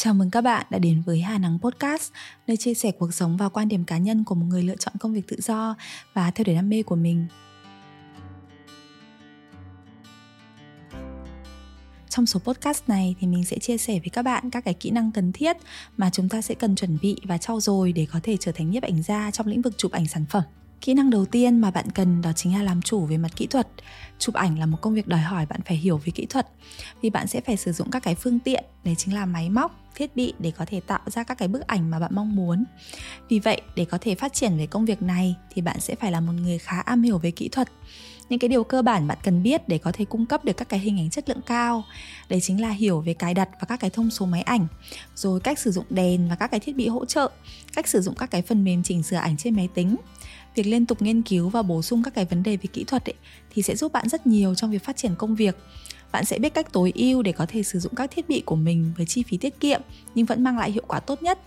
Chào mừng các bạn đã đến với Hà Nắng Podcast, nơi chia sẻ cuộc sống và quan điểm cá nhân của một người lựa chọn công việc tự do và theo đuổi đam mê của mình. Trong số podcast này thì mình sẽ chia sẻ với các bạn các cái kỹ năng cần thiết mà chúng ta sẽ cần chuẩn bị và trau dồi để có thể trở thành nhiếp ảnh gia trong lĩnh vực chụp ảnh sản phẩm. Kỹ năng đầu tiên mà bạn cần đó chính là làm chủ về mặt kỹ thuật. Chụp ảnh là một công việc đòi hỏi bạn phải hiểu về kỹ thuật vì bạn sẽ phải sử dụng các cái phương tiện, đấy chính là máy móc, thiết bị để có thể tạo ra các cái bức ảnh mà bạn mong muốn. Vì vậy, để có thể phát triển về công việc này thì bạn sẽ phải là một người khá am hiểu về kỹ thuật. Những cái điều cơ bản bạn cần biết để có thể cung cấp được các cái hình ảnh chất lượng cao. Đấy chính là hiểu về cài đặt và các cái thông số máy ảnh, rồi cách sử dụng đèn và các cái thiết bị hỗ trợ, cách sử dụng các cái phần mềm chỉnh sửa ảnh trên máy tính, việc liên tục nghiên cứu và bổ sung các cái vấn đề về kỹ thuật ấy, thì sẽ giúp bạn rất nhiều trong việc phát triển công việc bạn sẽ biết cách tối ưu để có thể sử dụng các thiết bị của mình với chi phí tiết kiệm, nhưng vẫn mang lại hiệu quả tốt nhất.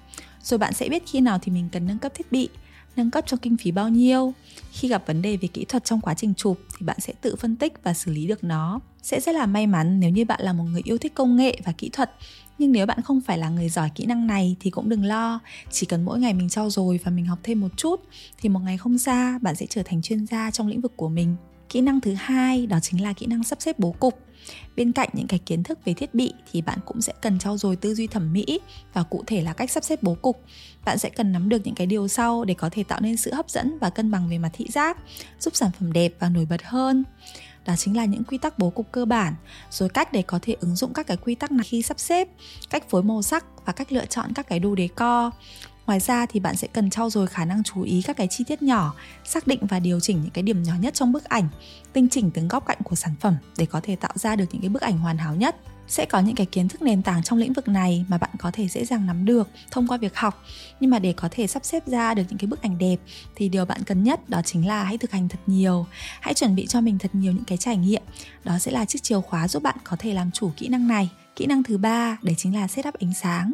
Rồi bạn sẽ biết khi nào thì mình cần nâng cấp thiết bị. Nâng cấp trong kinh phí bao nhiêu? Khi gặp vấn đề về kỹ thuật trong quá trình chụp thì bạn sẽ tự phân tích và xử lý được nó. Sẽ rất là may mắn nếu như bạn là một người yêu thích công nghệ và kỹ thuật. Nhưng nếu bạn không phải là người giỏi kỹ năng này thì cũng đừng lo. Chỉ cần mỗi ngày mình trau dồi và mình học thêm một chút thì một ngày không xa, bạn sẽ trở thành chuyên gia trong lĩnh vực của mình kỹ năng thứ hai, đó chính là kỹ năng sắp xếp bố cục. Bên cạnh những cái kiến thức về thiết bị thì bạn cũng sẽ cần trau dồi tư duy thẩm mỹ và cụ thể là cách sắp xếp bố cục. Bạn sẽ cần nắm được những cái điều sau để có thể tạo nên sự hấp dẫn và cân bằng về mặt thị giác, giúp sản phẩm đẹp và nổi bật hơn. Đó chính là những quy tắc bố cục cơ bản, rồi cách để có thể ứng dụng các cái quy tắc này khi sắp xếp, cách phối màu sắc và cách lựa chọn các cái đồ đề co. Ngoài ra thì bạn sẽ cần trau dồi khả năng chú ý các cái chi tiết nhỏ, xác định và điều chỉnh những cái điểm nhỏ nhất trong bức ảnh, tinh chỉnh từng góc cạnh của sản phẩm để có thể tạo ra được những cái bức ảnh hoàn hảo nhất sẽ có những cái kiến thức nền tảng trong lĩnh vực này mà bạn có thể dễ dàng nắm được thông qua việc học. Nhưng mà để có thể sắp xếp ra được những cái bức ảnh đẹp thì điều bạn cần nhất đó chính là hãy thực hành thật nhiều. Hãy chuẩn bị cho mình thật nhiều những cái trải nghiệm. Đó sẽ là chiếc chìa khóa giúp bạn có thể làm chủ kỹ năng này. Kỹ năng thứ ba, đấy chính là setup ánh sáng.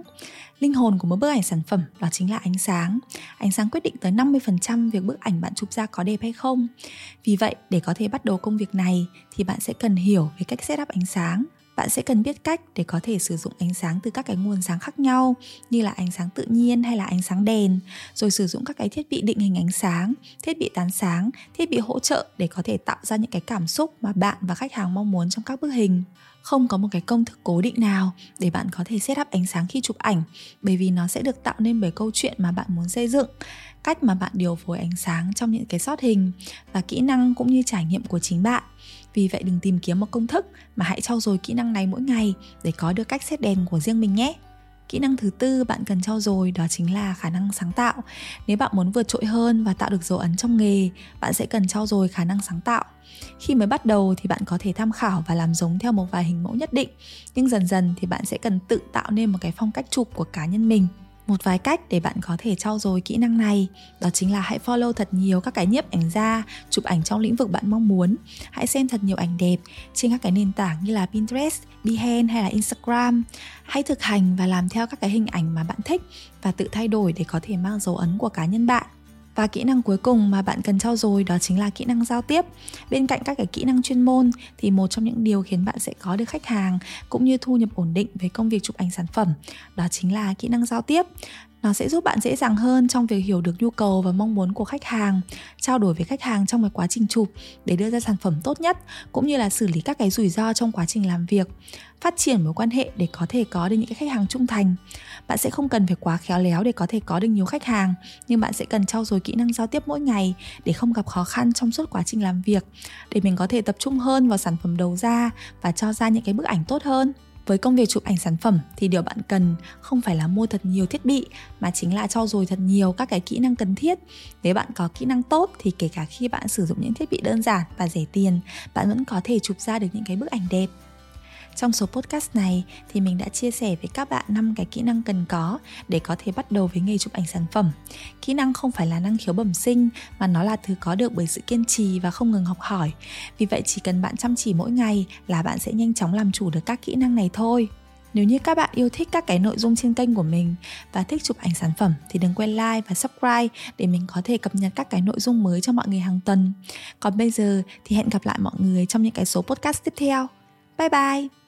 Linh hồn của một bức ảnh sản phẩm, đó chính là ánh sáng. Ánh sáng quyết định tới 50% việc bức ảnh bạn chụp ra có đẹp hay không. Vì vậy, để có thể bắt đầu công việc này thì bạn sẽ cần hiểu về cách setup ánh sáng bạn sẽ cần biết cách để có thể sử dụng ánh sáng từ các cái nguồn sáng khác nhau, như là ánh sáng tự nhiên hay là ánh sáng đèn. Rồi sử dụng các cái thiết bị định hình ánh sáng, thiết bị tán sáng, thiết bị hỗ trợ để có thể tạo ra những cái cảm xúc mà bạn và khách hàng mong muốn trong các bức hình. Không có một cái công thức cố định nào để bạn có thể set up ánh sáng khi chụp ảnh, bởi vì nó sẽ được tạo nên bởi câu chuyện mà bạn muốn xây dựng, cách mà bạn điều phối ánh sáng trong những cái shot hình và kỹ năng cũng như trải nghiệm của chính bạn vì vậy đừng tìm kiếm một công thức mà hãy trau dồi kỹ năng này mỗi ngày để có được cách xét đèn của riêng mình nhé. Kỹ năng thứ tư bạn cần trau dồi đó chính là khả năng sáng tạo. Nếu bạn muốn vượt trội hơn và tạo được dấu ấn trong nghề, bạn sẽ cần trau dồi khả năng sáng tạo. Khi mới bắt đầu thì bạn có thể tham khảo và làm giống theo một vài hình mẫu nhất định, nhưng dần dần thì bạn sẽ cần tự tạo nên một cái phong cách chụp của cá nhân mình một vài cách để bạn có thể trau dồi kỹ năng này. Đó chính là hãy follow thật nhiều các cái nhiếp ảnh gia chụp ảnh trong lĩnh vực bạn mong muốn. Hãy xem thật nhiều ảnh đẹp trên các cái nền tảng như là Pinterest, Behance hay là Instagram. Hãy thực hành và làm theo các cái hình ảnh mà bạn thích và tự thay đổi để có thể mang dấu ấn của cá nhân bạn và kỹ năng cuối cùng mà bạn cần trau dồi đó chính là kỹ năng giao tiếp. Bên cạnh các cái kỹ năng chuyên môn thì một trong những điều khiến bạn sẽ có được khách hàng cũng như thu nhập ổn định với công việc chụp ảnh sản phẩm đó chính là kỹ năng giao tiếp nó sẽ giúp bạn dễ dàng hơn trong việc hiểu được nhu cầu và mong muốn của khách hàng, trao đổi với khách hàng trong cái quá trình chụp để đưa ra sản phẩm tốt nhất, cũng như là xử lý các cái rủi ro trong quá trình làm việc, phát triển mối quan hệ để có thể có được những cái khách hàng trung thành. Bạn sẽ không cần phải quá khéo léo để có thể có được nhiều khách hàng, nhưng bạn sẽ cần trau dồi kỹ năng giao tiếp mỗi ngày để không gặp khó khăn trong suốt quá trình làm việc, để mình có thể tập trung hơn vào sản phẩm đầu ra và cho ra những cái bức ảnh tốt hơn với công việc chụp ảnh sản phẩm thì điều bạn cần không phải là mua thật nhiều thiết bị, mà chính là cho dồi thật nhiều các cái kỹ năng cần thiết. Nếu bạn có kỹ năng tốt thì kể cả khi bạn sử dụng những thiết bị đơn giản và rẻ tiền, bạn vẫn có thể chụp ra được những cái bức ảnh đẹp trong số podcast này thì mình đã chia sẻ với các bạn năm cái kỹ năng cần có để có thể bắt đầu với nghề chụp ảnh sản phẩm. Kỹ năng không phải là năng khiếu bẩm sinh, mà nó là thứ có được bởi sự kiên trì và không ngừng học hỏi. Vì vậy chỉ cần bạn chăm chỉ mỗi ngày là bạn sẽ nhanh chóng làm chủ được các kỹ năng này thôi. Nếu như các bạn yêu thích các cái nội dung trên kênh của mình và thích chụp ảnh sản phẩm thì đừng quên like và subscribe để mình có thể cập nhật các cái nội dung mới cho mọi người hàng tuần. Còn bây giờ thì hẹn gặp lại mọi người trong những cái số podcast tiếp theo. Bye bye!